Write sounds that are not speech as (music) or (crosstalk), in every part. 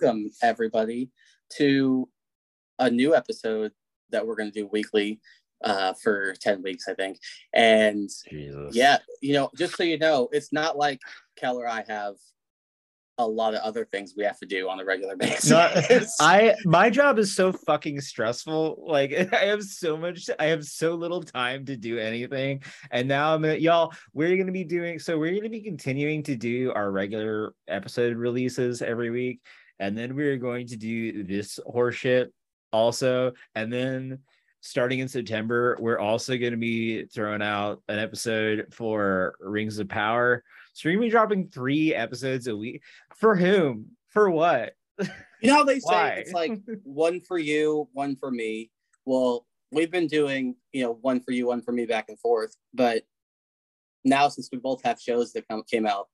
welcome everybody to a new episode that we're going to do weekly uh, for 10 weeks, I think. And Jesus. yeah, you know, just so you know, it's not like Kel or I have a lot of other things we have to do on a regular basis. No, (laughs) I my job is so fucking stressful. Like (laughs) I have so much, I have so little time to do anything. And now I'm gonna, y'all, we're gonna be doing so we're gonna be continuing to do our regular episode releases every week, and then we're going to do this horseshit also, and then starting in September, we're also going to be throwing out an episode for Rings of Power. So we're going to be dropping three episodes a week. For whom? For what? You know how they say it's like (laughs) one for you, one for me. Well, we've been doing, you know, one for you, one for me back and forth. But now since we both have shows that come came out,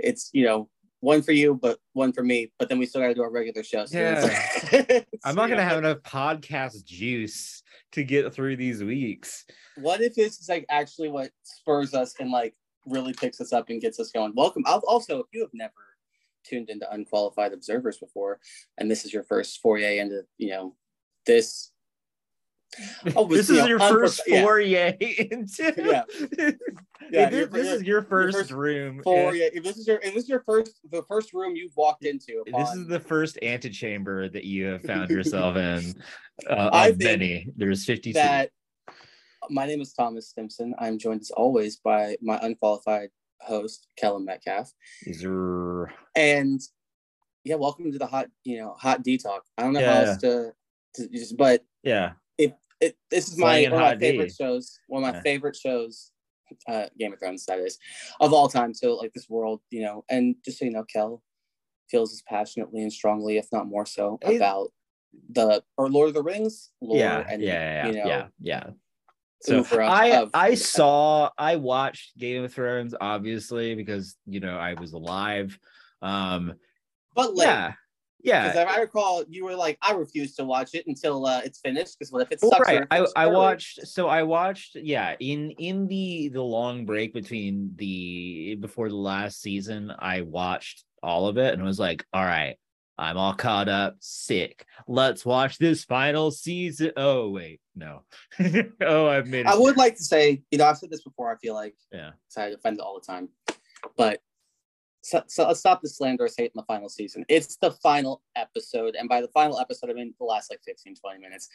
it's you know, one for you, but one for me. But then we still gotta do our regular shows. (laughs) I'm not going to have enough podcast juice to get through these weeks. What if this is like actually what spurs us and like really picks us up and gets us going? Welcome. I'll, also, if you have never tuned into Unqualified Observers before, and this is your first foray into, you know, this. Oh, this is know, your first yeah. foray into. (laughs) Yeah. (laughs) Yeah, this, this is your- your first, first room. Foray. If this is your, if this is your first, the first room you've walked into. This is the first antechamber that you have found yourself (laughs) in. Uh, I of many. There's fifty. that my name is Thomas Stimson. I'm joined as always by my unqualified host, Kelham Metcalf. And yeah, welcome to the hot, you know, hot D talk. I don't know how else to, to just, but yeah. It, this is my one of my favorite shows. One of my Yeah. favorite shows, uh, Game of Thrones, that is, of all time. So like this world, you know, and just so you know, Kel feels as passionately and strongly, if not more so, It- about the or Lord of the Rings lore Yeah, and yeah, yeah, you know yeah, yeah. So I of- I saw I watched Game of Thrones obviously because you know I was alive. Um but like yeah. Yeah. Because I recall you were like, I refuse to watch it until uh, it's finished. Because what if it sucks? right. I, I watched so I watched yeah in in the the long break between the before the last season I watched all of it and was like all right I'm all caught up sick let's watch this final season oh wait no (laughs) oh I've made it I would like to say, you know, I've said this before. I feel like, yeah I defend it all the time, but so, so let's stop the slanderous hate in the final season. It's the final episode, and by the final episode, I mean the last like 15, 20 minutes.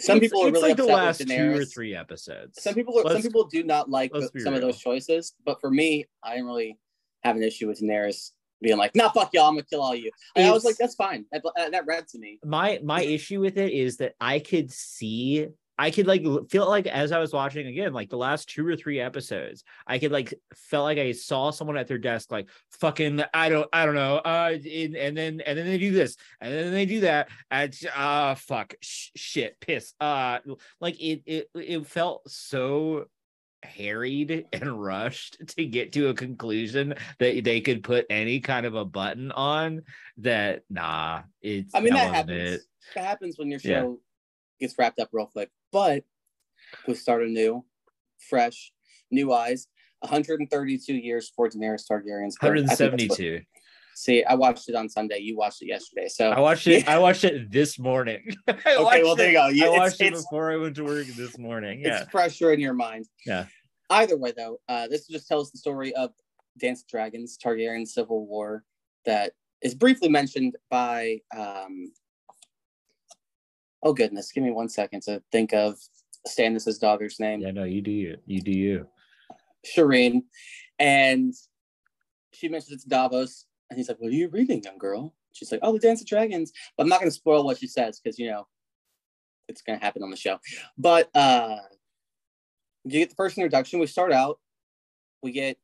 Some It's- people are really like the upset last with two Daenerys. or three episodes Some people, some people do not like the- some of those choices, but for me, I didn't really have an issue with Daenerys being like, "Nah, fuck y'all, I'm gonna kill all you." And I was like, "That's fine." That, that read to me. my my issue with it is that I could see I could like feel like as I was watching again, like the last two or three episodes, I could like felt like I saw someone at their desk, like fucking I don't I don't know, uh, and, and then and then they do this and then they do that, and ah fuck sh- shit piss, uh, like it it it felt so harried (laughs) and rushed to get to a conclusion that they could put any kind of a button on that nah it's I mean, that, happens. it. That happens when your Yeah. show gets wrapped up real quick. But we start anew, fresh, new eyes. 132 years for Daenerys Targaryen's. birth. I think that's what- 172 See, I watched it on Sunday. You watched it yesterday. So i watched it (laughs) i watched it this morning (laughs) okay, well there you go. You, i watched it before i went to work this morning yeah it's fresher in your mind. Yeah. Either way, though, uh, this just tells the story of Dance of Dragons, Targaryen Civil War, that is briefly mentioned by. Um, oh goodness, give me one second to think of Stannis' daughter's name, yeah no you do you you do you Shireen, and she mentions it's Davos, and he's like, "What are you reading, young girl?" She's like, "Oh, the Dance of Dragons," but I'm not going to spoil what she says because you know it's going to happen on the show. But uh, you get the first introduction. We start out, we get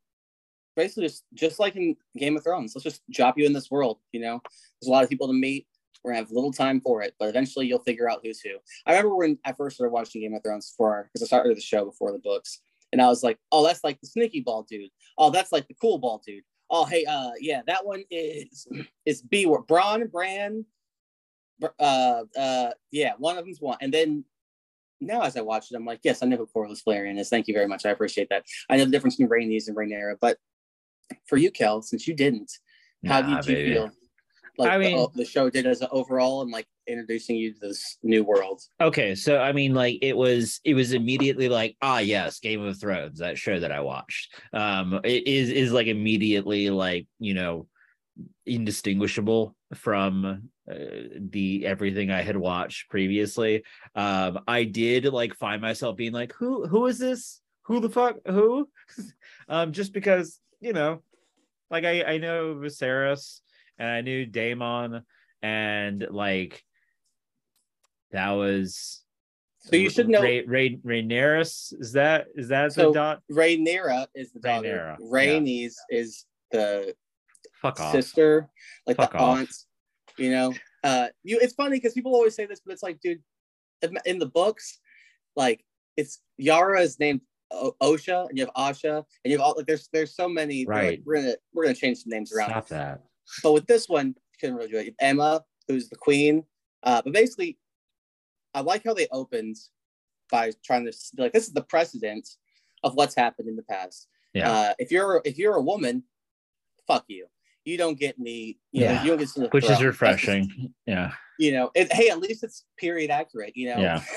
basically just just like in Game of Thrones. Let's just drop you in this world. You know, there's a lot of people to meet. We're gonna have little time for it, but eventually you'll figure out who's who. I remember when I first started watching Game of Thrones for because I started the show before the books, and I was like, "Oh, that's like the sneaky ball dude. Oh, that's like the cool ball dude. Oh, hey, uh, yeah, that one is (clears throat) is B word Braun Bran. Uh, uh, yeah, one of them's one, and then now as I watch it, I'm like, yes, I know who Corlys Velaryon is. Thank you very much. I appreciate that. I know the difference between Rhaenys and Rhaenyra, but for you, Kel, since you didn't, how Nah, did you baby. feel? Like I the, the show did as an overall and like introducing you to this new world. Okay, so I mean, like it was, it was immediately like, ah, yes, Game of Thrones, that show that I watched. Um, it is is like immediately like you know, indistinguishable from uh, the everything I had watched previously. Um, I did like find myself being like, who who is this? Who the fuck? Who? (laughs) um, just because you know, like I I know Viserys and I knew Daemon and like that was So you should know Ray, Ray, Rhaenyra. Is that is that So- the dot? Rhaenyra is the daughter. Rhaenyra, yeah. Is the Fuck off. sister, like Fuck the off. aunt. You know, uh, you. It's funny because people always say this, but it's like, dude, in- the books, like it's Yara is named o- Osha, and you have Asha, and you have all like there's there's so many. they're like, Right. we're gonna we're gonna change some names around. Stop that. But with this one, couldn't really do it. Aemma, who's the queen. Uh, but basically, I like how they opened by trying to like, this is the precedent of what's happened in the past. Yeah. Uh, if you're if you're a woman, fuck you. You don't get me. You know, Yeah. you don't get to Which is refreshing. just- yeah. you know, it, hey, at least it's period accurate. You know. Yeah. (laughs)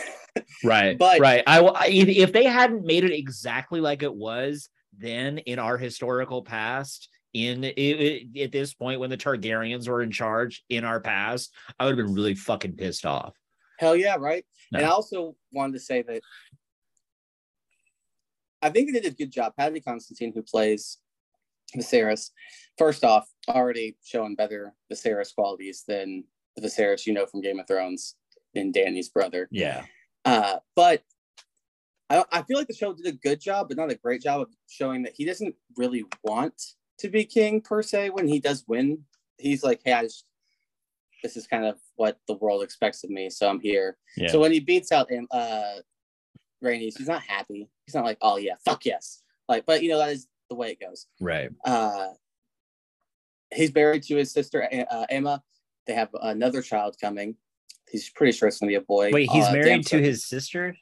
Right. But- right. I will if, if they hadn't made it exactly like it was then in our historical past, in it, it- at this point when the Targaryens were in charge in our past, I would have been really fucking pissed off. Hell yeah, right. No. And I also wanted to say that I think they did a good job. Paddy Considine, who plays Viserys, first off, already showing better Viserys qualities than the Viserys you know from Game of Thrones and Dany's brother. Yeah. Uh, but I, I feel like the show did a good job, but not a great job of showing that he doesn't really want to be king per se. When he does win, he's like, "Hey, I just this is kind of what the world expects of me, so I'm here." Yeah. So when he beats out him, uh, Rhaenys, he's not happy. He's not like, "Oh yeah, fuck yes," like, but you know that is the way it goes. right. Uh, he's married to his sister uh, Aemma. They have another child coming. He's pretty sure it's gonna be a boy. Wait, he's Uh, married to his sister?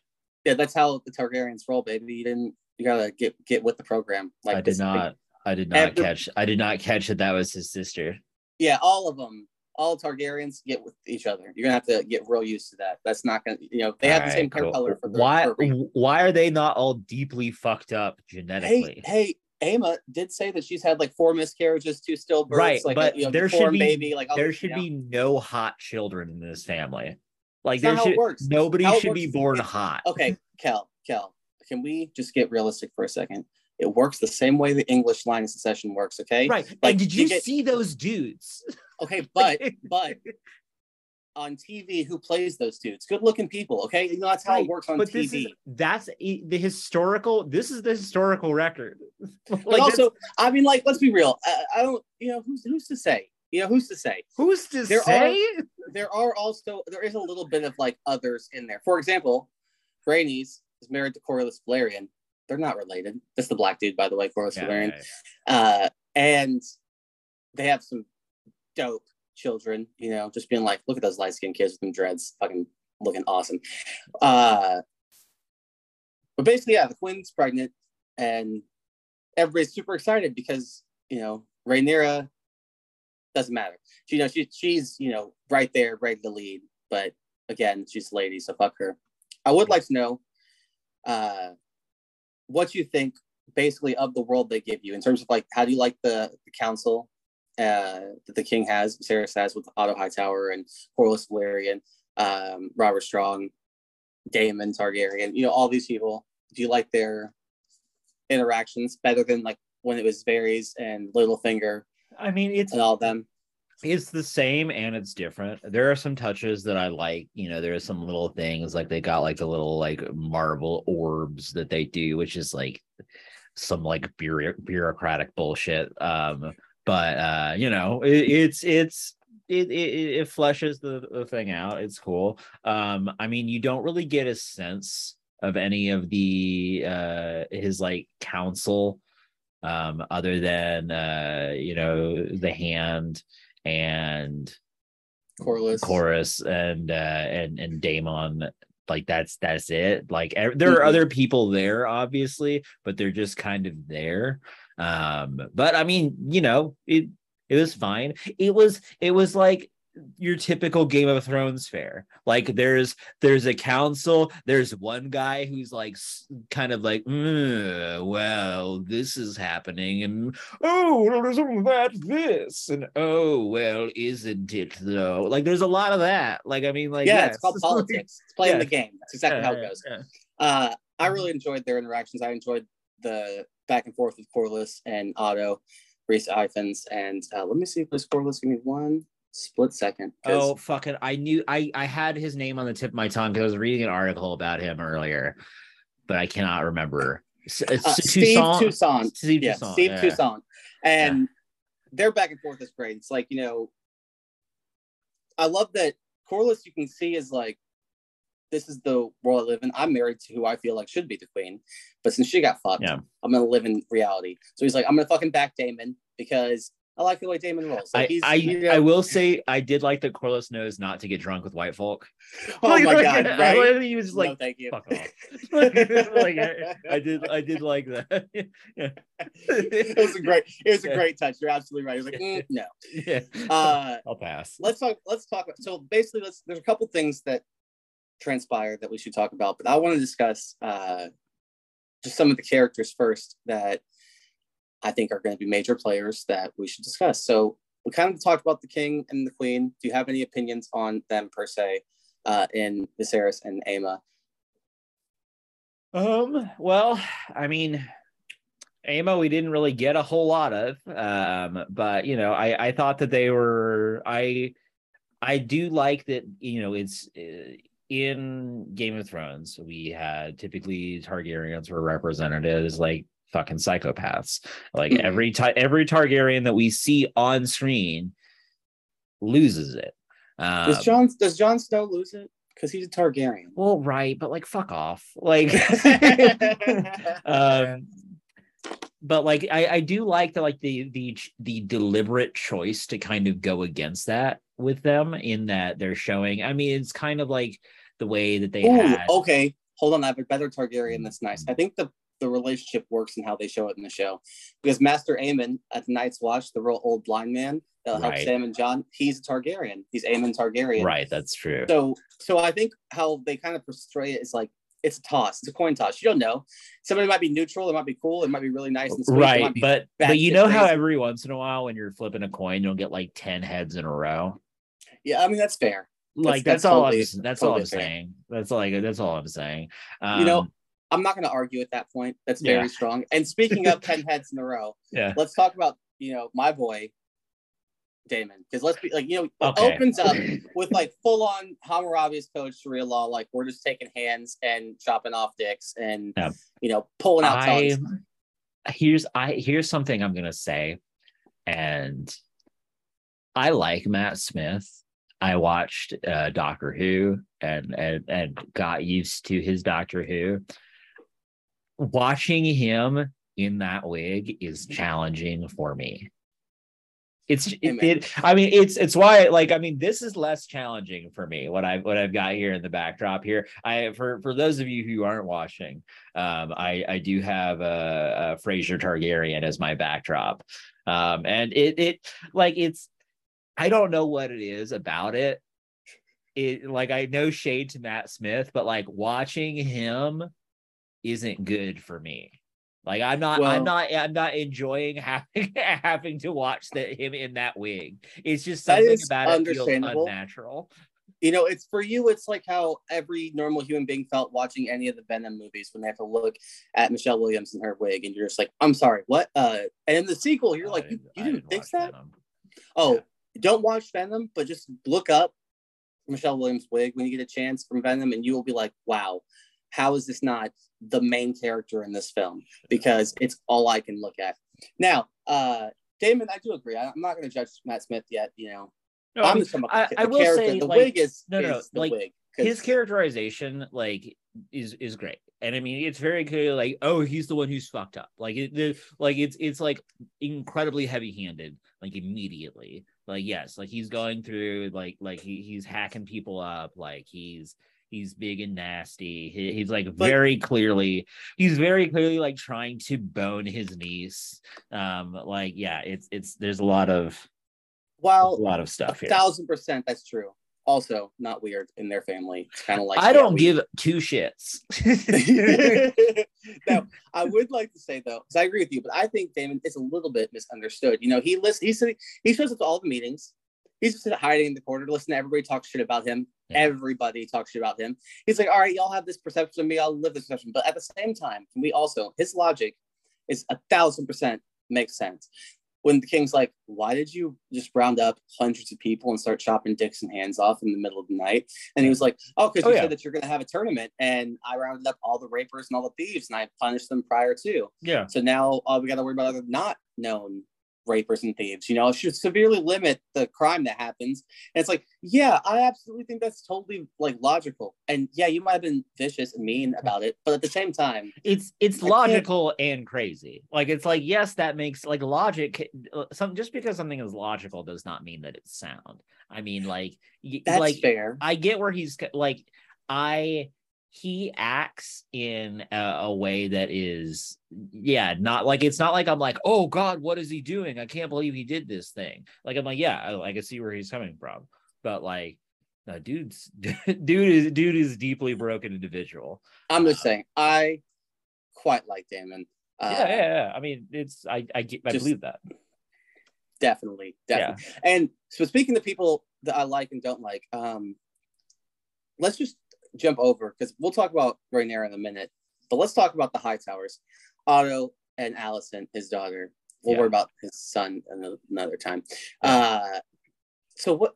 yeah, that's how the Targaryens roll, baby. You didn't. You gotta get get with the program. Like I did not I did not Every- catch I did not catch that that was his sister. yeah, all of them, all Targaryens get with each other. You're gonna have to get real used to that. That's not gonna. You know, they have the Alright, same hair cool. color for the. why for why are they not all deeply fucked up genetically? hey, Aemma did say that she's had like four miscarriages, two stillbirths, Right, like but you know, there should be- baby. Like there this, should you know? be no hot children in this family. Like there should nobody should be born hot. Okay, Kel, Kel, can we just get realistic for a second? It works the same way the English line of succession works. Okay, Right. Like, and did you you get- see those dudes? okay, (laughs) but but on TV, who plays those dudes? Good looking people. Okay, you know that's how Right, it works on but TV. this is that's the historical this is the historical record. (laughs) like but also, I mean, like, let's be real. I, I don't, you know, who's who's to say? You know, who's to say? who's to there say? There are also there is a little bit of like others in there. For example, Rhaenys is married to Corlys Velaryon. They're not related. That's the black dude, by the way, Corlys Yeah, Velaryon. yeah, yeah. Uh, and they have some dope children. You know, just being like, look at those light skinned kids with them dreads, fucking looking awesome. Uh, but basically, yeah, the queen's pregnant, and everybody's super excited because you know Rhaenyra doesn't matter. She, you know, she, she's you know right there, ready to lead. But again, she's a lady, so fuck her. I would like to know uh, what you think, basically, of the world they give you in terms of like, how do you like the, the council uh, that the king has, Viserys has with Otto Hightower and Corlys Velaryon, um, Robert Strong, Daemon Targaryen, you know, all these people. Do you like their interactions better than like when it was Varys and Littlefinger I mean, it's and all them? It's the same and it's different. There are some touches that I like. You know, there are some little things like they got like the little like marble orbs that they do, which is like some like bureau- bureaucratic bullshit. Um, but uh, you know, it, it's it's it, it it fleshes the, the thing out. It's cool. Um, I mean, you don't really get a sense of any of the uh his like council um other than uh you know the hand and Corlys. chorus and uh and and Daemon like that's that's it like ev- there are Mhm. other people there obviously but they're just kind of there um but I mean you know it It was fine. It was it was like your typical Game of Thrones fare. Like there's there's a council. There's one guy who's like kind of like, mm, well, this is happening, and oh, well, isn't that this? And oh, well, isn't it though? Like there's a lot of that. Like I mean, like yeah, it's called (laughs) politics. It's playing yeah. the game. That's exactly yeah, how it goes. Yeah, uh, I really enjoyed their interactions. I enjoyed the back and forth with Corlys and Otto. Rhys Ifans and uh, let me see if this Corlys. Give me one split second. Oh fucking! I knew I I had his name on the tip of my tongue because I was reading an article about him earlier, but I cannot remember. Uh, Steve Toussaint. Steve yeah, Toussaint. Steve yeah. Toussaint. And yeah. their back and forth is great. It's like you know, I love that Corlys. You can see is like, this is the world I live in. I'm married to who I feel like should be the queen, but since she got fucked, yeah. I'm gonna live in reality. So he's like, I'm gonna fucking back Daemon because I like the way Daemon rolls. Like I, I, you know, I, will say I did like that Corlys knows not to get drunk with white folk. (laughs) Oh (laughs) like, my god! Right? He was like, no, "Thank you." Fuck off. (laughs) like, I, I, did, I did like that. yeah. It was a great, it was a great touch. You're absolutely right. He was like, mm, "No." Yeah. Uh, I'll pass. Let's talk. Let's talk. So basically, let's. There's a couple things that transpired that we should talk about, but I want to discuss uh, just some of the characters first that I think are going to be major players that we should discuss. So we kind of talked about the king and the queen. Do you have any opinions on them per se uh, in Viserys and Aemma? Um. Well, I mean, Aemma, we didn't really get a whole lot of, um, but you know, I I thought that they were I I do like that. You know, it's. Uh, in Game of Thrones, we had typically Targaryens were represented as like fucking psychopaths. Like mm-hmm. every time every Targaryen that we see on screen loses it. Um, does John does Jon Snow lose it? Because he's a Targaryen. Well, right, but like fuck off. (laughs) Like (laughs) um but like I, I do like the like the the the deliberate choice to kind of go against that with them in that they're showing i mean it's kind of like the way that they Ooh, had okay hold on i have a better targaryen that's nice i think the the relationship works and how they show it in the show. Because Master Aemon at the Night's Watch, the real old blind man that right. helps Sam and Jon, he's a Targaryen. He's Aemon Targaryen. Right, that's true. So so I think how they kind of portray it is like it's a toss. It's a coin toss. You don't know. Somebody might be neutral. It might be cool. It might be really nice and sweet. Right, but but you know crazy. how every once in a while when you're flipping a coin, you'll get like ten heads in a row. Yeah, I mean that's fair. Like that's, that's, that's all totally, I'm that's totally all I'm fair. saying. That's like that's all I'm saying. Um, you know, um, I'm not going to argue at that point. That's very yeah. strong. And speaking of 10 heads in a row, (laughs) yeah. let's talk about, you know, my boy, Daemon Because let's be like, you know, okay. opens up (laughs) with like full on Hammurabi's code Sharia law. Like we're just taking hands and chopping off dicks and, you know, pulling out I, tongues. Here's, I, here's something I'm going to say. And I like Matt Smith. I watched uh, Doctor Who and, and and got used to his Doctor Who watching him in that wig is challenging for me. It's it, it, I mean it's it's why like I mean this is less challenging for me what I've what I've got here in the backdrop here. I for for those of you who aren't watching, um I I do have a, a Fraser Targaryen as my backdrop. Um and it it like it's I don't know what it is about it. It like I know shade to Matt Smith, but like watching him isn't good for me. Like I'm not, well, I'm not, I'm not enjoying (laughs) having having to watch that him in that wig. It's just something about it feels unnatural. You know, it's for you. It's like how every normal human being felt watching any of the Venom movies when they have to look at Michelle Williams in her wig, and you're just like, "I'm sorry, what?" Uh, and in the sequel, you're like, "You, you didn't, didn't fix that?" Venom. Oh, yeah. don't watch Venom, but just look up Michelle Williams' wig when you get a chance from Venom, and you will be like, "Wow, how is this not the main character in this film because it's all I can look at. Now, uh, Daemon, I do agree. I, am not going to judge Matt Smith yet. You know, no, I'm I, mean, just I, I will character. say the like, wig is no, no, no like wig, his characterization, like is is great, and I mean it's very clear, like oh he's the one who's fucked up, like it, the, like it's it's like incredibly heavy handed, like immediately, like yes, like he's going through like like he, he's hacking people up, like he's he's big and nasty. He, he's like very clearly, he's very clearly like trying to bone his niece. Um, like yeah, it's it's there's a lot of Well, a lot of stuff a here. thousand percent that's true. Also, not weird in their family. It's kind of like I yeah, don't we- give two shits. (laughs) now, I would like to say though, because I agree with you, but I think Daemon is a little bit misunderstood. You know, he listens, he said he shows up to all the meetings. He's just hiding in the corner, listen to everybody talk shit about him. Yeah. Everybody talks shit about him. He's like, all right, y'all have this perception of me, I'll live this perception. But at the same time, can we also his logic is a thousand percent makes sense. When the king's like, why did you just round up hundreds of people and start chopping dicks and hands off in the middle of the night? And he was like, oh, because Oh, you yeah. said that you're going to have a tournament, and I rounded up all the rapers and all the thieves, and I punished them prior to. yeah. So now all we got to worry about are not known rapers and thieves. You know, it should severely limit the crime that happens. And it's like, yeah, I absolutely think that's totally like logical. And yeah, you might have been vicious and mean about it, but at the same time, It's it's I can't- logical and crazy. Like it's like yes, that makes like logic. uh, Some just because something is logical does not mean that it's sound. I mean, like that's like fair. I get where he's like I he acts in a, a way that is yeah not like it's not like I'm like oh god what is he doing? I can't believe he did this thing. Like I'm like yeah I, I can see where he's coming from. But like no dude's (laughs) dude is dude is deeply broken individual. I'm just saying, I quite like Daemon. Uh, yeah, yeah. Yeah I mean it's I I get I believe that. Definitely, definitely. And so speaking to people that I like and don't like, um, let's just jump over because we'll talk about Rainier in a minute. But let's talk about the Hightowers, Otto and Alicent, his daughter. We'll Yeah. worry about his son another time. Uh, so what?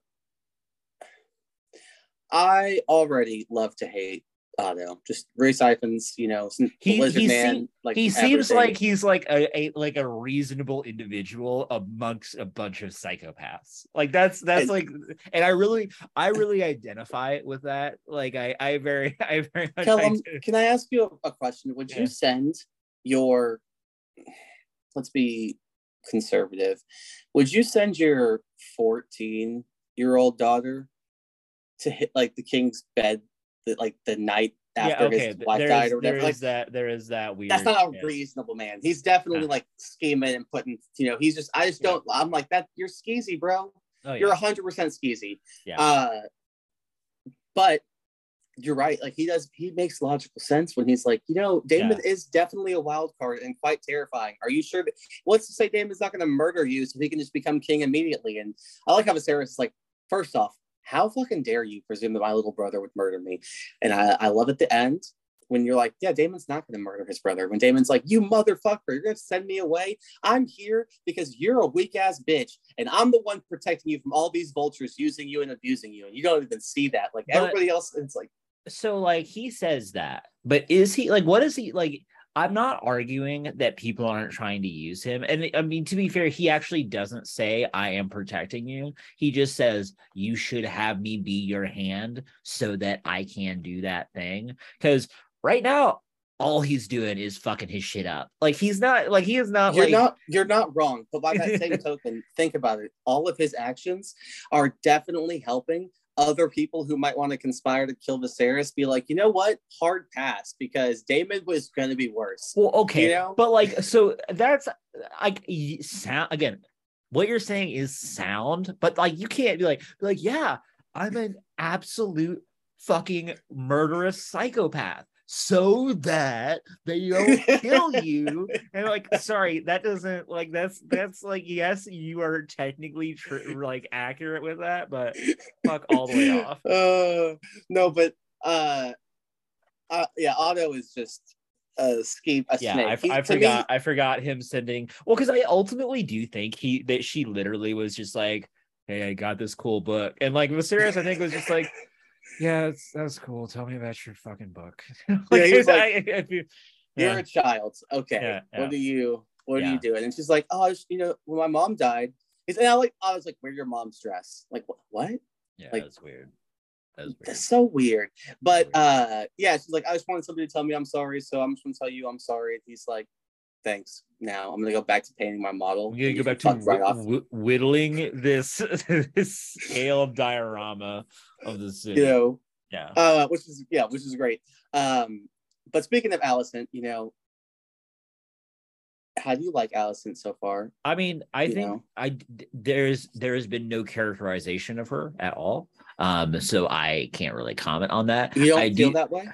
I already love to hate Otto. Just Rhys Ifans, you know, He- lizard he man. seem- like he seems like he's like a, a like a reasonable individual amongst a bunch of psychopaths like that's that's And- like and i really i really identify with that like i i very (laughs) i very much can I ask you a, question? Would Yeah. you send your, let's be conservative, would you send your 14 year old daughter to hit like the king's bed, the, like the night after yeah okay his wife there died is, or whatever? there Like, is that there is that weird that's not a yes. reasonable man. He's definitely Yeah. like scheming and putting, you know, he's just, I just Yeah. don't, I'm like, that, you're skeezy, bro. oh. You're 100% skeezy. Yeah. Uh, but you're right. Like he does, he makes logical sense when he's like, you know, Daemon is definitely a wild card and quite terrifying. Are you sure? That, what's to say Daemon's not going to murder you so he can just become king immediately? And I like how Viserys like, first off, how fucking dare you presume that my little brother would murder me? And I, I love at the end when you're like, yeah, Daemon's not going to murder his brother. When Daemon's like, you motherfucker, you're going to send me away. I'm here because you're a weak ass bitch, and I'm the one protecting you from all these vultures using you and abusing you, and you don't even see that. Like But- everybody else, it's like, so like he says that but is he like what is he like i'm not arguing that people aren't trying to use him and i mean to be fair he actually doesn't say i am protecting you he just says you should have me be your hand so that i can do that thing because right now all he's doing is fucking his shit up like he's not like he is not you're like not you're not wrong. But by that same (laughs) token, think about it. All of his actions are definitely helping other people who might want to conspire to kill Viserys be like, you know what, hard pass because Daemon was going to be worse. Well, okay, You know? but like, so that's like sound again. What you're saying is sound, but like, you can't be like, be like, yeah, I'm an absolute fucking murderous psychopath, so that they don't kill (laughs) you. And like, sorry, that doesn't like that's that's like, yes, you are technically tr- like accurate with that, but fuck all the way off. (laughs) Uh, no, but uh, uh, yeah, Otto is just a scheme, a yeah snake. I, He- I to me- forgot i forgot him sending well because i ultimately do think he that she literally was just like hey i got this cool book and like Viserys, i think was just like yeah that's that's cool tell me about your fucking book (laughs) Yeah, he was like, I- you- You're a child. Okay. Yeah, yeah. What do you what are Yeah. you doing? And she's like, Oh, just, you know, when my mom died, he's and I like I was like, Where's your mom's dress? Like what yeah like- that's weird that's weird That's so weird. But weird. uh yeah, she's like, I just wanted somebody to tell me I'm sorry, so I'm just gonna tell you I'm sorry. And he's like, Thanks. Now I'm gonna go back to painting my model. I'm gonna go back to right whittling this (laughs) this scale diorama of the city. You know, yeah. uh, which is yeah, which is great. Um, but speaking of Alicent, you know, how do you like Alicent so far? I mean, I You think know? I there's there has been no characterization of her at all. Um, so I can't really comment on that. You don't I feel do- that way?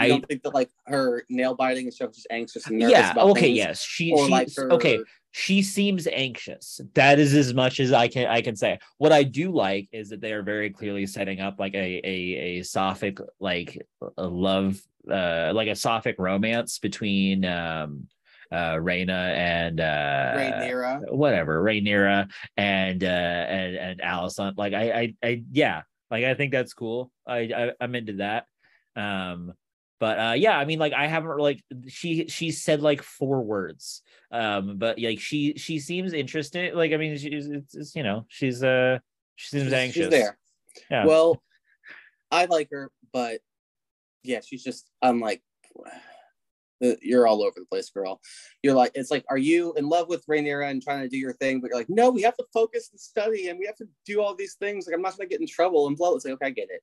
I don't think that like her nail biting and stuff just anxious and nervous yeah, okay, things? yes. She she like her okay, she seems anxious. That is as much as I can I can say. What I do like is that they are very clearly setting up like a a a sapphic like a love uh like a sapphic romance between um uh Raina and uh Rhaenyra. whatever Rhaenyra and uh and and Alicent like I I I yeah like I think that's cool I, I I'm into that um but uh yeah I mean like I haven't like she she said like four words um but like she she seems interested like I mean she's it's, it's you know she's uh she seems She's- anxious She's there. Yeah. Well, I like her, but yeah, she's just. I'm like, you're all over the place, girl. You're like, it's like, are you in love with Rhaenyra and trying to do your thing? But you're like, no, we have to focus and study, and we have to do all these things. Like, I'm not to get in trouble and blow. It's like, okay, I get it.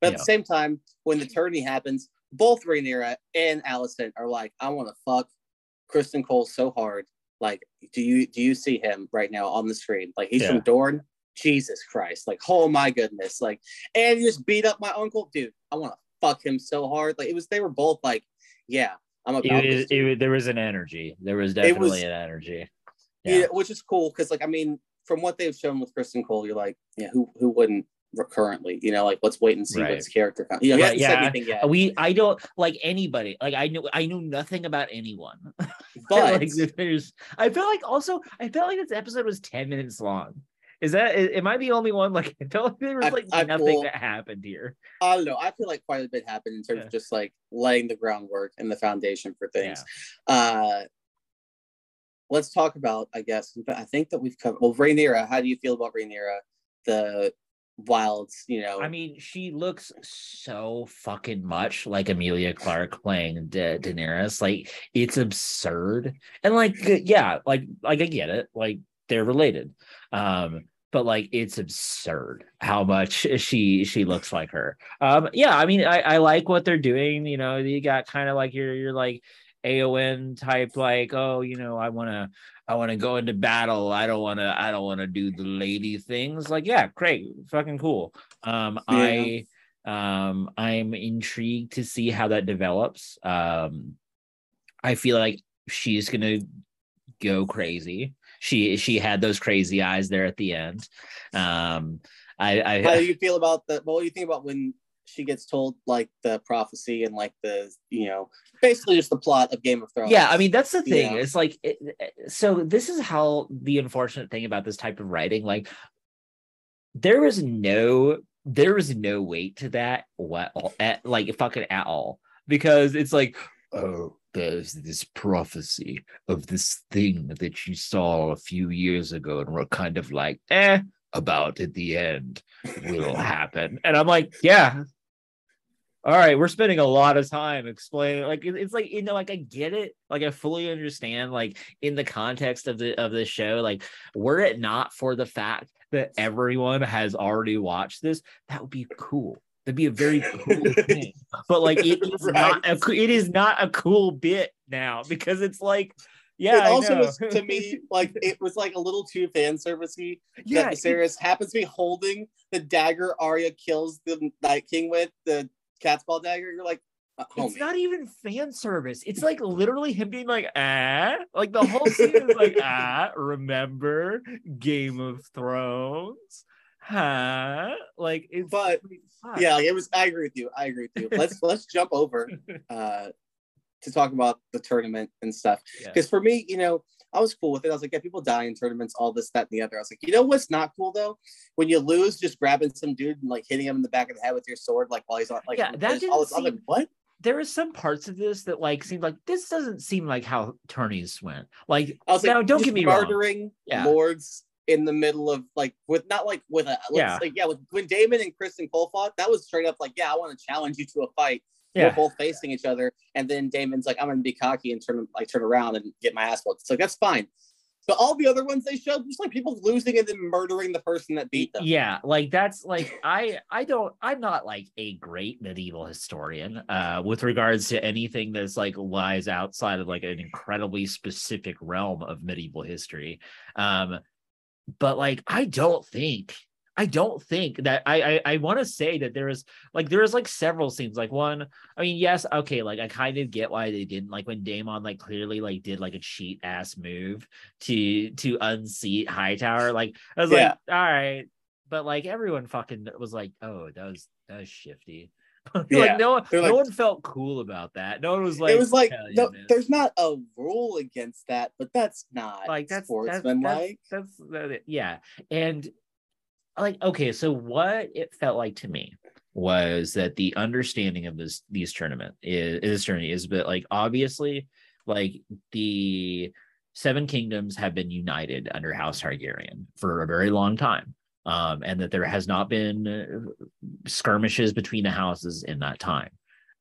But at Yeah. the same time, when the tourney happens, both Rhaenyra and Alicent are like, I want to fuck Criston Cole so hard. Like, do you do you see him right now on the screen? Like, he's Yeah. from Dorne. Jesus Christ! Like, oh my goodness! Like, and you just beat up my uncle, dude. I want to fuck him so hard. Like, it was. They were both like, yeah, I'm about it, was- it, was- there was an energy there was was- definitely an energy yeah. which is cool because, like, I mean, from what they've shown with Criston Cole, you're like, yeah, who who wouldn't currently? You know, like, let's wait and see what Right. his character. Comes. You know, Yeah, yeah. anything yet, we i don't like anybody like i know i knew nothing about anyone (laughs) but like there's i felt like also i felt like this episode was 10 minutes long is that am i the only one like (laughs) i felt like there was like I- nothing well, that happened here I don't know. I feel like quite a bit happened in terms Yeah. of just like laying the groundwork and the foundation for things. Uh, let's talk about, I guess, but I think that we've covered. Well, Rhaenyra, how do you feel about Rhaenyra? The wilds, you know. I mean, she looks so fucking much like Emilia Clarke playing Da- Daenerys. Like it's absurd. And like, yeah, like like I get it. Like they're related. Um, but like it's absurd how much (laughs) she she looks like her. Um, yeah, I mean, I I like what they're doing. You know, you got kind of like your your like Éowyn type, like oh, you know, I want to I want to go into battle. I don't want to. I don't want to do the lady things. Like, yeah, great, fucking cool. Um, I, um, I'm intrigued to see how that develops. Um, I feel like she's gonna go crazy. She she had those crazy eyes there at the end. Um, I, I how do you feel about the? What do you think about when she gets told like the prophecy and like the you know basically just the plot of Game of Thrones? yeah i mean that's the thing it's like it, so this is how the unfortunate thing about this type of writing like there is no there is no weight to that what at like fucking at all. Because it's like oh there's this prophecy of this thing that you saw a few years ago and we're kind of like eh about at the end will happen. And i'm like yeah all right, we're spending a lot of time explaining like it's like you know like I get it. Like I fully understand like in the context of the of the show like were it not for the fact that everyone has already watched this that would be cool. That'd be a very cool (laughs) thing. But like it is not a, it is not a cool bit now because it's like yeah it I also was to me (laughs) like it was like a little too fan servicey. yeah Viserys happens to be holding the dagger Arya kills the Night King with the cat's paw dagger. You're like, uh, It's homie. not even fan service. It's like literally him being like, ah, like the whole scene is like, (laughs) ah, remember Game of Thrones? Huh? Like it's But, yeah, like, it was. I agree with you. I agree with you. Let's (laughs) let's jump over (laughs) uh, to talk about the tournament and stuff. Yeah. Because for me, you know, I was cool with it. I was like, yeah, people die in tournaments, all this, that, and the other. I was like, you know what's not cool though? When you lose, just grabbing some dude and like hitting him in the back of the head with your sword, like while he's on, like, Yeah, that just all this- didn't I'm like, seem- what? there are some parts of this that like seemed like this doesn't seem like how tourneys went. Like I was like, now, don't get me wrong. murdering Yeah. lords in the middle of like with not like with a Yeah. like yeah with when Daemon and Criston Cole fought that was straight up like yeah I want to challenge you to a fight we're Yeah. both facing each other and then Daemon's like I'm gonna be cocky and turn like turn around and get my ass whooped it's like that's fine But all the other ones they showed, just like people losing and then murdering the person that beat them. yeah like that's like i i don't i'm not like a great medieval historian uh with regards to anything that's like lies outside of like an incredibly specific realm of medieval history um but like i don't think I don't think that I I, I want to say that there is like there is like several scenes. Like one, I mean, yes, okay, like I kind of get why they didn't like when Daemon like clearly like did like a cheat ass move to to unseat Hightower. Like I was Yeah. like, all right, but like everyone fucking was like, oh, that was that was shifty. (laughs) Yeah. like no one, They're no like- one felt cool about that. No one was like, it was like no, there's not a rule against that, but that's not like that's that's sportsman like. that's, that's that- yeah and like okay so what it felt like to me was that the understanding of this these tournament is this tourney is but like obviously like the seven kingdoms have been united under house targaryen for a very long time um and that there has not been uh, skirmishes between the houses in that time.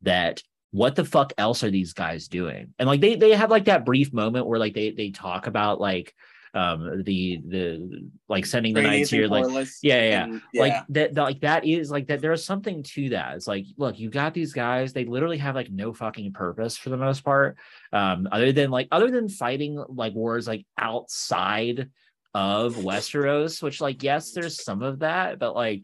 That what the fuck else are these guys doing? And like they they have like that brief moment where like they they talk about like um the the like sending the knights here like yeah, yeah, and- like that, that like that is like that there's something to that it's like look you got these guys they literally have like no fucking purpose for the most part um other than like other than fighting like wars like outside of westeros which like yes there's some of that but like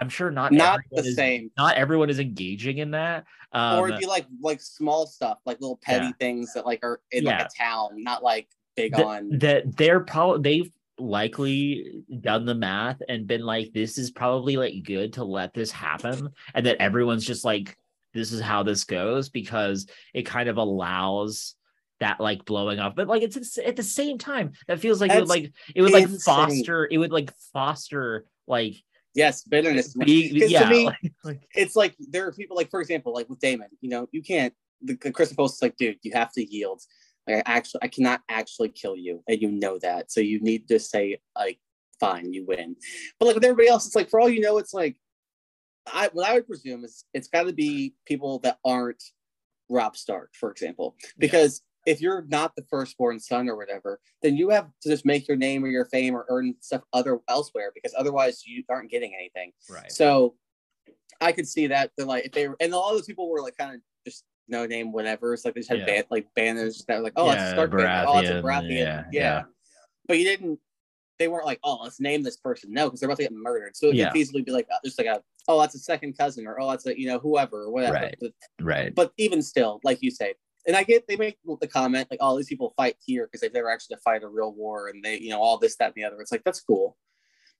i'm sure not not the is- same. not everyone is engaging in that um or it'd be like like small stuff, like little petty Yeah. things that like are in like a town, not like big th- on. that they're probably they've likely done the math and been like this is probably like good to let this happen and that everyone's just like this is how this goes because it kind of allows that like blowing up but like it's, at the same time that feels like it would like it would like insane. foster it would like foster like yes, bitterness. (laughs) be, yeah to me, like, like it's like there are people like, for example, like with Daemon, you know, you can't. The Chris Post is like, dude, you have to yield. Like, I actually, I cannot actually kill you, and you know that. So you need to say, like, fine, you win. But like with everybody else, it's like for all you know, it's like, I what I would presume is it's got to be people that aren't Rob Stark, for example, because. If you're not the firstborn son or whatever, then you have to just make your name or your fame or earn stuff other elsewhere because otherwise you aren't getting anything. right So I could see that they're like if they were and all those people were like kind of just no name whatever. It's like they just had Yeah. ban- like banners that were like, oh, Yeah, that's a Stark banner. Oh, it's a Baratheon, Baratheon. yeah, Yeah. But you didn't. They weren't like, oh, let's name this person. No, because they're about to get murdered. So it could easily be like, uh, just like a, oh, that's a second cousin, or oh, that's a, you know, whoever, or whatever. Right. But, right but even still, like you say, and I get they make the comment like, oh, these people fight here because they've never actually fight a real war, and they, you know, all this, that, and the other. It's like that's cool.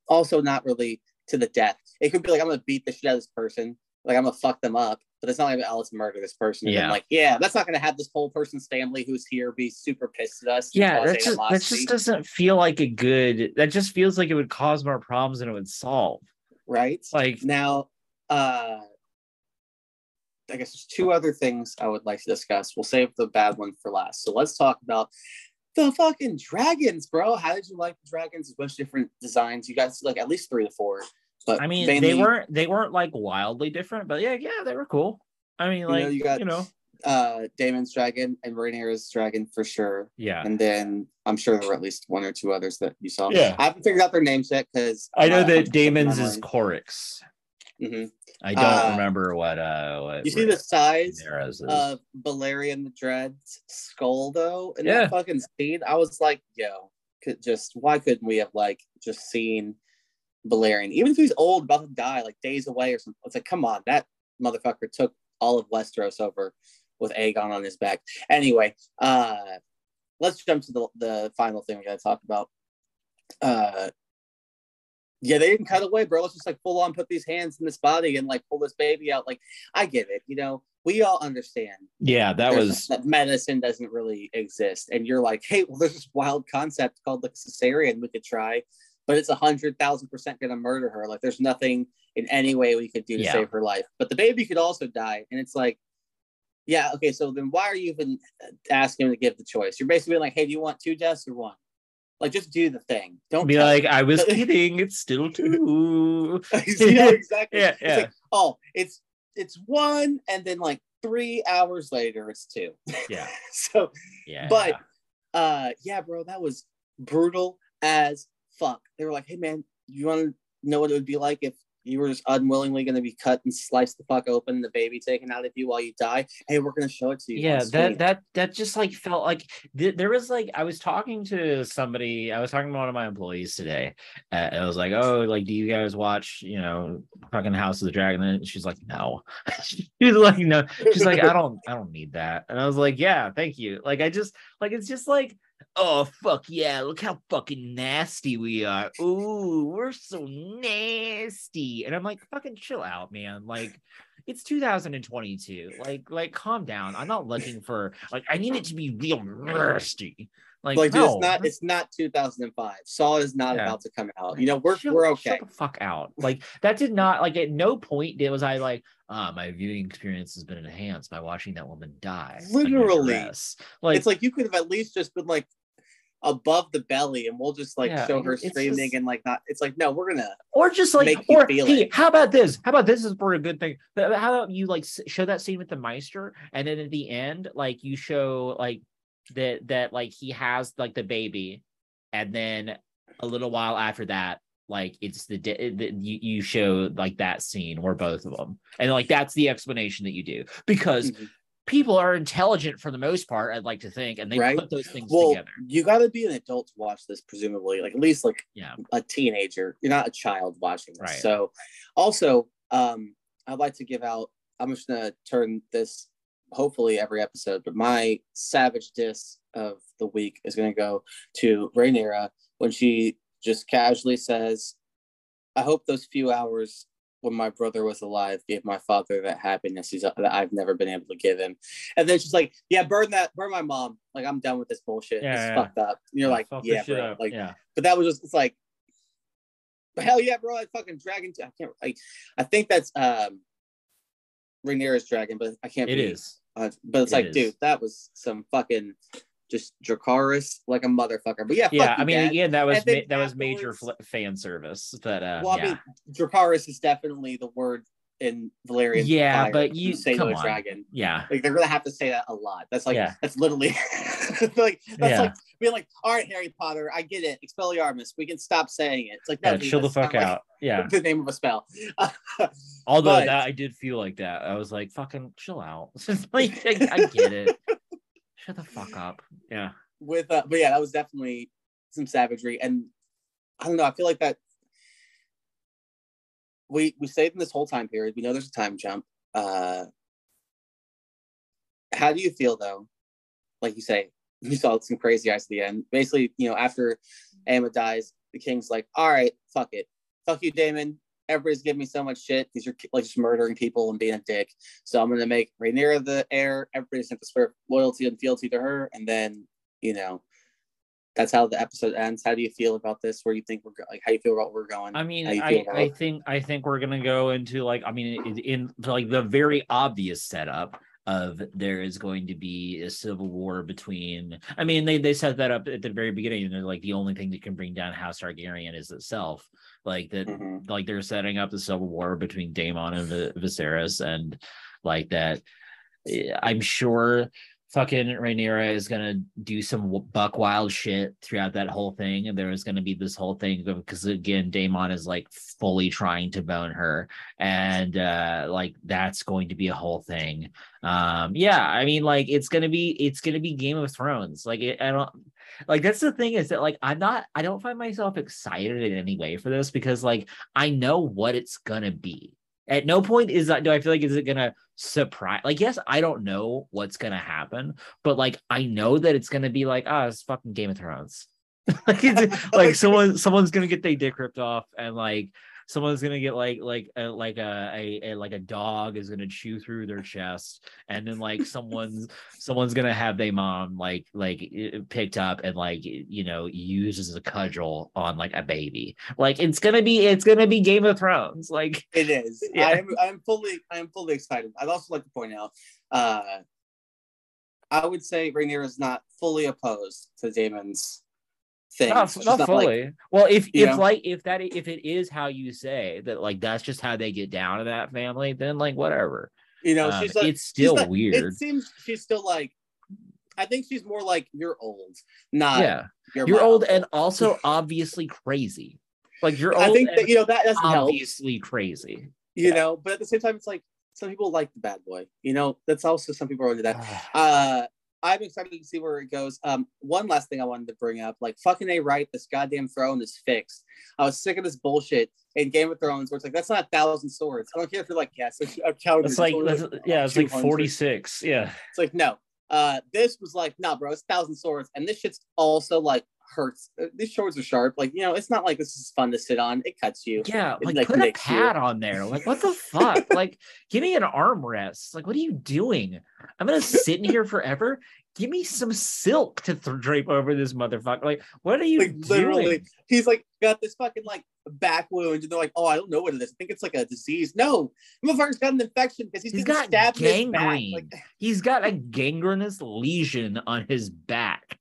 Also, not really to the death. It could be like I'm gonna beat the shit out of this person, like I'm gonna fuck them up, but it's not like let's murder this person. And then, Yeah. like yeah, that's not gonna have this whole person's family who's here be super pissed at us. yeah cause that just that just doesn't feel like a good that just feels like it would cause more problems than it would solve right. like Now, uh, I guess there's two other things I would like to discuss. We'll save the bad one for last. So let's talk about the fucking dragons, bro. How did you like the dragons? A bunch of different designs. You guys like at least three to four. But I mean, mainly, they weren't they weren't like wildly different, but yeah, yeah, they were cool. I mean, know, like you, you got- know, uh Daemon's dragon and Rhaenyra's dragon for sure. yeah. And then I'm sure there were at least one or two others that you saw. Yeah. I haven't figured out their names yet because I know that Daemon's is Corix. hmm I don't Uh, remember what uh what You see the size of Balerion the Dread's skull though in Yeah. that fucking scene. I was like, yo, could just why couldn't we have like just seen Balerion, even if he's old, about to die, like days away or something? It's like, come on, that motherfucker took all of Westeros over with Aegon on his back. Anyway, uh let's jump to the the final thing we gotta talk about. Uh yeah, they didn't cut away, bro. Let's just like full on put these hands in this body and like pull this baby out. Like, I get it, you know. We all understand yeah, that was that medicine doesn't really exist and you're like hey well there's this wild concept called the cesarean we could try but it's a hundred thousand percent gonna murder her. Like there's nothing in any way we could do to Yeah. save her life. But the baby could also die and it's like yeah okay so then why are you even asking him to give the choice? You're basically like hey do you want two deaths or one? Like just do the thing. Don't be like, I was (laughs) kidding, it's still two. (laughs) yeah exactly. (laughs) Yeah, It's yeah. like, oh it's it's one and then like three hours later it's two. Yeah, so yeah. But- uh yeah bro that was brutal as fuck. They were like, "Hey man, you want to know what it would be like if you were just unwillingly going to be cut and sliced the fuck open, the baby taken out of you while you die. Hey, we're going to show it to you. Yeah, that that that just like felt like th- there was like I was talking to somebody. I was talking to one of my employees today. Uh, and I was like, "Oh, like, do you guys watch, you know, fucking House of the Dragon?" And she's like, "No." (laughs) she's like, "No." She's like, "I don't, I don't need that." And I was like, "Yeah, thank you." Like, I just like it's just like Oh fuck yeah, look how fucking nasty we are. Ooh, we're so nasty. And I'm like, fucking chill out, man. Like it's 2022. Like, like calm down. I'm not looking (laughs) for like I need it to be real nasty. Like, like no. dude, it's not it's not 2005. Saw is not Yeah. about to come out. You know, we're Chill- we're okay. Shut the fuck out. Like that did not like at no point did was I like, ah, my viewing experience has been enhanced by watching that woman die. Literally. Like it's like you could have at least just been like above the belly and we'll just like Yeah, show her screaming just- and like not it's like no we're gonna or just like or hey, it. how about this how about this is for a good thing how about you like show that scene with the maester and then at the end like you show like that that like he has like the baby and then a little while after that like it's the, di- the you, you show like that scene or both of them and like that's the explanation that you do because Mhm. People are intelligent for the most part i'd like to think and they Right. put those things well together you got to be an adult to watch this presumably like at least like yeah a teenager you're not a child watching this Right. so also um i'd like to give out i'm just gonna turn this hopefully every episode but my savage diss of the week is gonna go to Rhaenyra when she just casually says i hope those few hours when my brother was alive gave my father that happiness he's, that i've never been able to give him. And then she's like yeah burn that burn my mom. Like i'm done with this bullshit. Yeah, it's yeah. fucked up. And you're like Fuck yeah bro. up. like yeah. but that was just it's like hell yeah bro that fucking dragon i can't i, I think that's um Rhaenyra's dragon but i can't it be is. Uh, but it's It like is. dude that was some fucking just dracarys like a motherfucker. But yeah yeah i mean Dad. again that was ma- that was major fl- fan service but uh well i yeah. mean dracarys is definitely the word in Valyrian Yeah, fire but you- say to come a on. dragon. Yeah. Like they're gonna have to say that a lot. That's like Yeah. that's literally (laughs) like that's Yeah. like being like all right harry potter i get it. Expelliarmus we can stop saying it. It's like no, yeah chill the fuck like out. Yeah. (laughs) the name of a spell. (laughs) Although but- that i did feel like that. I was like fucking chill out. Like I, I get it shut the fuck up. Yeah. With uh, but yeah that was definitely some savagery. And i don't know i feel like that we we stayed in this whole time period. We know there's a time jump. Uh how do you feel though? Like you say you saw some crazy eyes at the end. Basically you know after Aemma dies the king's like all right fuck it. Fuck you Daemon everybody's giving me so much shit because you're like just murdering people and being a dick. So i'm gonna make Rhaenyra the heir everybody's gonna swear loyalty and fealty to her and then you know that's how the episode ends. How do you feel about this? Where you think we're like how you feel about where we're going? I mean i i think i think we're gonna go into like i mean in, in like the very obvious setup of there is going to be a civil war between i mean they they set that up at the very beginning and they're like the only thing that can bring down house targaryen is itself like that Mhm. like they're setting up the civil war between Daemon and v- Viserys, and like that. eh, I'm sure fucking Rhaenyra is gonna do some buck wild shit throughout that whole thing, and there is gonna be this whole thing because again, Daemon is like fully trying to bone her, and uh like that's going to be a whole thing. Um, yeah, I mean, like it's gonna be it's gonna be Game of Thrones. Like it, I don't like that's the thing is that like i'm not i don't find myself excited in any way for this because like i know what it's gonna be. At no point is that do i feel like is it gonna surprise like yes i don't know what's gonna happen but like i know that it's gonna be like ah it's fucking game of thrones. (laughs) Like like (laughs) someone someone's gonna get their dick ripped off and like someone's gonna get like like a, like a, a, a like a dog is gonna chew through their chest and then like someone's (laughs) someone's gonna have their mom like like picked up and like you know used as a cudgel on like a baby like it's gonna be it's gonna be game of thrones like It is. (laughs) Yeah. I'm I'm fully I'm fully excited. I'd also like to point out, uh, I would say Rhaenyra is not fully opposed to Daemon's thing. not, not like- fully well if if know? like if that if it is how you say that like that's just how they get down to that family then like whatever you know, Um, she's like, it's still not- weird It seems she's still like, I think she's more like you're old, not yeah, you're, you're old and also (laughs) obviously crazy. Like you're old I think that you know that doesn't help. obviously crazy. You know, but at the same time, it's like some people like the bad boy. You know, that's also some people are into that. (sighs) Uh, I'm excited to see where it goes. Um, one last thing I wanted to bring up, like fucking a right, this goddamn throne is fixed. I was sick of this bullshit in Game of Thrones where it's like that's not a thousand swords. I don't care if you're like yes, (laughs) counting. It's like that's, yeah, it's like 46. Yeah. It's like no. Uh, this was like no, bro. It's thousand swords, and this shit's also like hurts. Uh, These swords are sharp. Like you know, it's not like this is fun to sit on. It cuts you. Yeah, It, like, like, put a nicks you. pad on there. Like, what the (laughs) fuck? like, give me an armrest. Like, what are you doing? I'm gonna sit in here forever. Give me some silk to th- drape over this motherfucker. Like, what are you like literally doing? he's like got this fucking like back wound and they're like oh i don't know what it is i think it's like a disease no motherfucker's got an infection because he's, He's got stabbed in his back. gangrene. like He's got a gangrenous lesion on his back.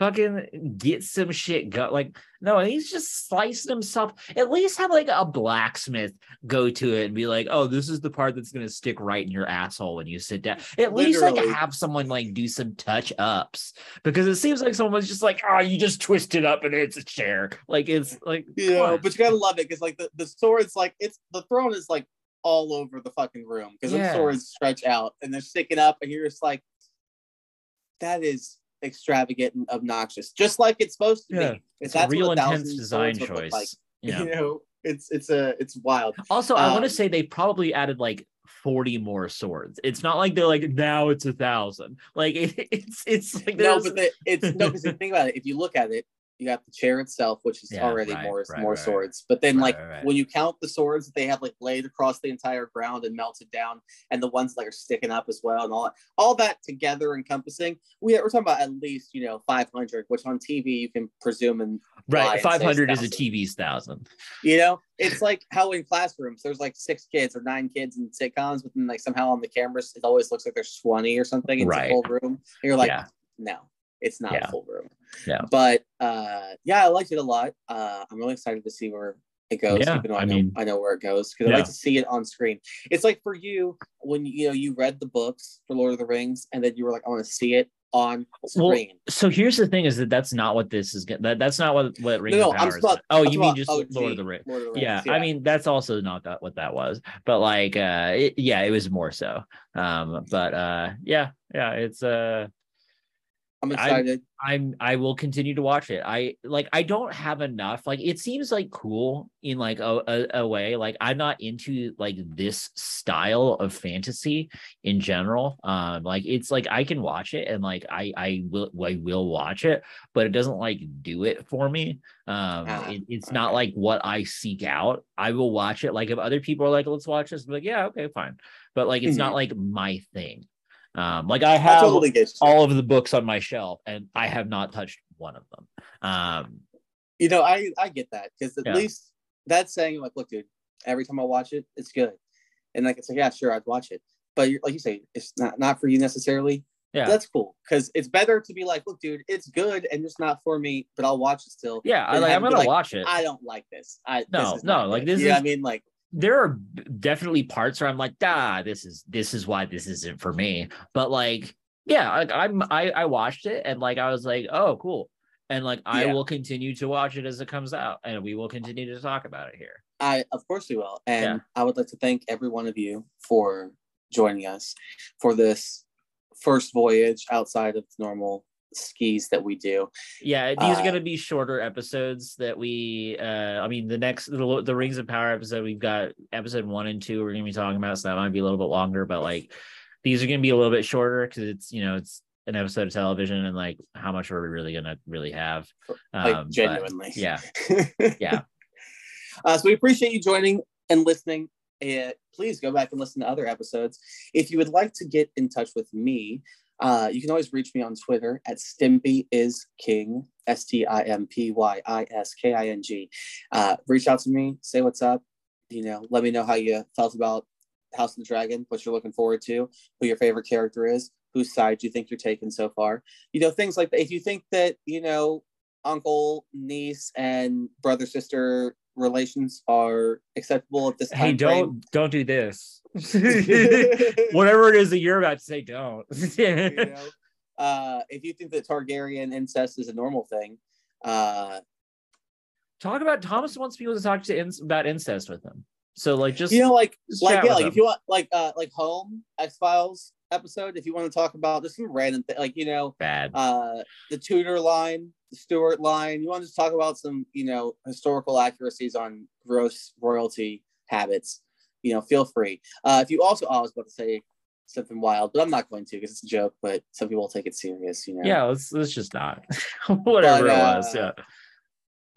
Fucking get some shit go. Like, no, he's just slicing himself. At least have like a blacksmith go to it and be like, oh, this is the part that's gonna stick right in your asshole when you sit down. At least like have someone like do some touch ups because it seems like someone was just like, oh, you just twist it up and it's a chair. Like it's like you come know on. but you gotta love it because like the, the sword's like it's the throne is like all over the fucking room because Yeah. the swords stretch out and they're sticking up and you're just like that is extravagant and obnoxious just like it's supposed to Yeah. be it's a real intense design choice. like, yeah. (laughs) you know it's it's a it's wild Also, I want to Um, say they probably added like 40 more swords. It's not like they're like now it's a thousand. Like it, (laughs) it's it's like no, but the, it's no because think about it. If you look at it, you got the chair itself, which is Yeah, already right, more right, more right. swords. But then, like when you count the swords that they have like laid across the entire ground and melted down, and the ones that are sticking up as well, and all that, all that together encompassing, we, we're talking about at least you know 500, which on TV you can presume and right. 500 is a TV's thousand. You know, it's like how in classrooms there's like six kids or nine kids in sitcoms, but then like somehow on the cameras it always looks like there's 20 or something. Right. a full room. And you're like, yeah. no, it's not Yeah. a full room. Yeah. But uh yeah, I liked it a lot. Uh I'm really excited to see where it goes, Yeah, even though I, I know mean- I know where it goes. Because I like to see it on screen. It's like for you when you know you read the books for Lord of the Rings and then you were like, I want to see it on Well, screen. So here's the thing: is that that's not what this is. That that's not what what Ring no, of I'm is. Oh, I'm you mean just OG Lord of the Rings? Lord of the Rings. Yeah, I mean that's also not that what that was, but like, uh, it, yeah, it was more so. Um, but uh, yeah, yeah, it's uh. I'm I'm- excited. I'm I will continue to watch it. I like I don't have enough. Like it seems like cool in like a, a, a way. Like I'm not into like this style of fantasy in general. Um like it's like I can watch it and like I I will I will watch it, but it doesn't like do it for me. Um Ah, it- it's not like what I seek out. I will watch it. Like if other people are like, let's watch this, I'm like, yeah, okay, fine. But like it's not like my thing. Um like I have totally all of the books on my shelf and I have not touched one of them. Um, you know, I I get that because at Yeah. least that's saying like, look, dude, every time I watch it, it's good, and like it's like, yeah, sure, I'd watch it, but you're, like you say, it's not not for you necessarily. yeah. That's cool because it's better to be like, look, dude, it's good and just not for me, but I'll watch it still. yeah, I, like, I'm gonna like, watch it. I don't like this. I No, this is no, like, this what is- I mean, like there are definitely parts where I'm like, ah, this is this is why this isn't for me. But like, yeah, like I'm I I watched it and like I was like, oh, cool. And like I Yeah. will continue to watch it as it comes out, and we will continue to talk about it here. I of course we will, and Yeah. I would like to thank every one of you for joining us for this first voyage outside of normal skis that we do. Yeah, these are Uh, going to be shorter episodes that we uh I mean the next the, the Rings of Power episode we've got episode 1 and 2 we're going to be talking about so that might be a little bit longer but like these are going to be a little bit shorter cuz it's you know it's an episode of television and like how much are we really going to really have Like Um, but, genuinely, yeah (laughs) yeah Uh, so we appreciate you joining and listening. Uh, please go back and listen to other episodes. If you would like to get in touch with me, uh, you can always reach me on Twitter at Stimpy is King, S T I M P Y I S K I N G. Uh, reach out to me, say what's up. You know, let me know how you felt about House of the Dragon, what you're looking forward to, who your favorite character is, whose side you think you're taking so far. You know, things like that. If you think that, you know, uncle, niece, and brother sister relations are acceptable at this time. hey don't don't do this (laughs) (laughs) whatever it is that you're about to say don't you (laughs) know? uh, if you think that Targaryen incest is a normal thing, uh, Talk about Thomas wants people to talk to in, about incest with him. So like just you know, like like yeah, like him. if you want like uh like home X Files episode, if you want to talk about just some random thing, like you know, bad. uh the Tudor line, the Stuart line, you want to just talk about some you know historical accuracies on gross royalty habits, you know, feel free. Uh if you also, oh, I was about to say something wild, but I'm not going to because it's a joke. But some people take it serious, you know. yeah, let's let's just not. (laughs) Whatever But, it was. uh, Yeah.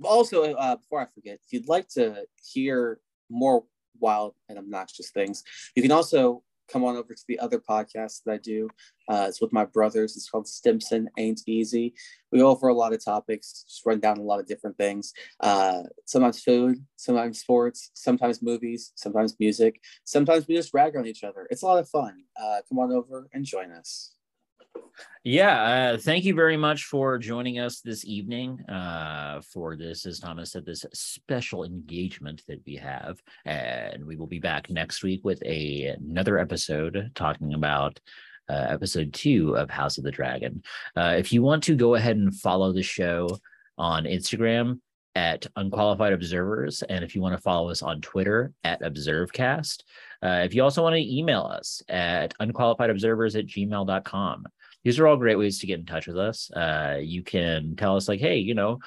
also uh, before i forget if you'd like to hear more wild and obnoxious things you can also come on over to the other podcast that i do. Uh, it's with my brothers. It's called stimson ain't easy. We go over a lot of topics just run down a lot of different things. Uh, sometimes food sometimes sports sometimes movies sometimes music. Sometimes we just rag on each other. It's a lot of fun. Uh, come on over and join us Yeah, uh, thank you very much for joining us this evening uh, for this, as Thomas said, this special engagement that we have. And we will be back next week with a, another episode talking about uh, episode two of House of the Dragon. Uh, if you want to go ahead and follow the show on Instagram at Unqualified Observers, and if you want to follow us on Twitter at ObserveCast, uh, if you also want to email us at unqualifiedobservers at gmail.com these are all great ways to get in touch with us. Uh, you can tell us like, hey, you know,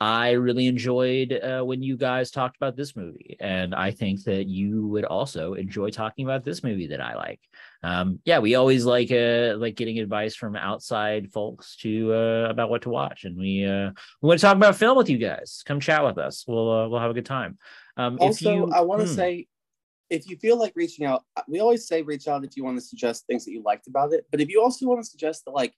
I really enjoyed uh, when you guys talked about this movie, and I think that you would also enjoy talking about this movie that I like. Um, yeah, we always like uh, like getting advice from outside folks to uh, about what to watch, and we uh, we want to talk about film with you guys. Come chat with us. We'll uh, we'll have a good time. Um, also you- i want to Hmm. say if you feel like reaching out uh, we always say reach out if you want to suggest things that you liked about it but if you also want to suggest that like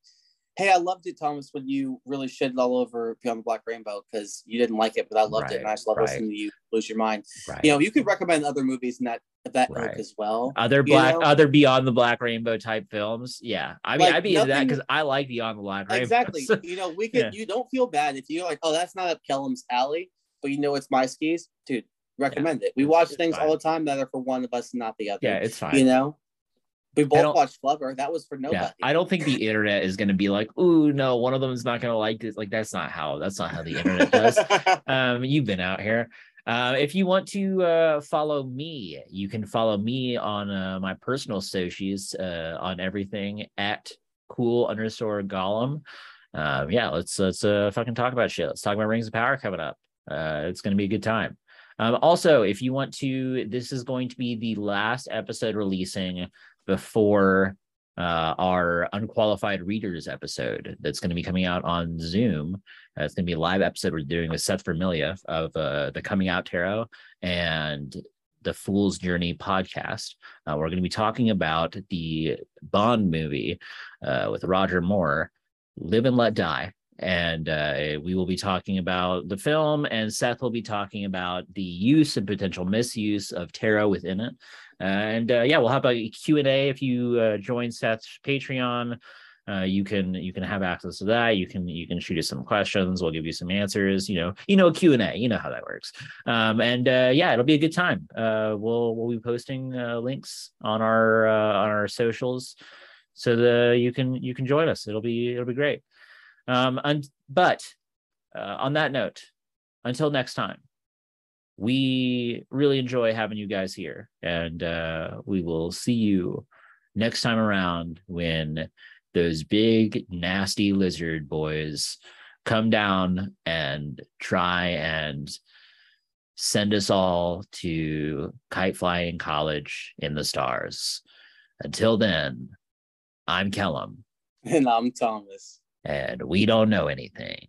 hey i loved it thomas when you really shit all over beyond the black rainbow because you didn't like it but i loved it and i just love Right, listening to you lose your mind right. you know you could recommend other movies in that that Right. as well other you black know? other beyond the black rainbow type films yeah i mean Like, i'd be into that because i like beyond the black rainbow exactly so- (laughs) you know we could Yeah. you don't feel bad if you're like oh that's not up Kelham's alley but you know it's my skis dude recommend it we watch it's things fine. all the time that are for one of us and not the other yeah it's fine you know we both watched flubber that was for nobody yeah i don't think the internet is going to be like ooh no one of them is not going to like this like that's not how that's not how the internet does (laughs) um you've been out here uh, if you want to uh, follow me, you can follow me on uh, my personal socials uh, on everything at cool underscore gollum. Um, yeah, let's let's uh, fucking talk about shit. Let's talk about Rings of Power coming up. Uh, it's going to be a good time. Um, also, if you want to, this is going to be the last episode releasing before uh, our unqualified readers episode that's going to be coming out on Zoom. Uh, it's going to be a live episode we're doing with Seth Vermilia of uh, the Coming Out Tarot and the Fool's Journey podcast. Uh, we're going to be talking about the Bond movie uh, with Roger Moore, Live and Let Die. And uh, we will be talking about the film, and Seth will be talking about the use and potential misuse of tarot within it. And uh, yeah, we'll have a Q and A if you uh, join Seth's Patreon. Uh, you can you can have access to that. You can you can shoot us some questions. We'll give you some answers. You know you know Q and A. You know how that works. Um, and uh, yeah, it'll be a good time. We'll we'll be posting links on our on our socials so that you can you can join us. It'll be it'll be great. Um, and but uh, on that note, until next time we really enjoy having you guys here. And uh, we will see you next time around when those big nasty lizard boys come down and try and send us all to kite flying college in the stars. Until then i'm Kelham. (laughs) And i'm thomas and we don't know anything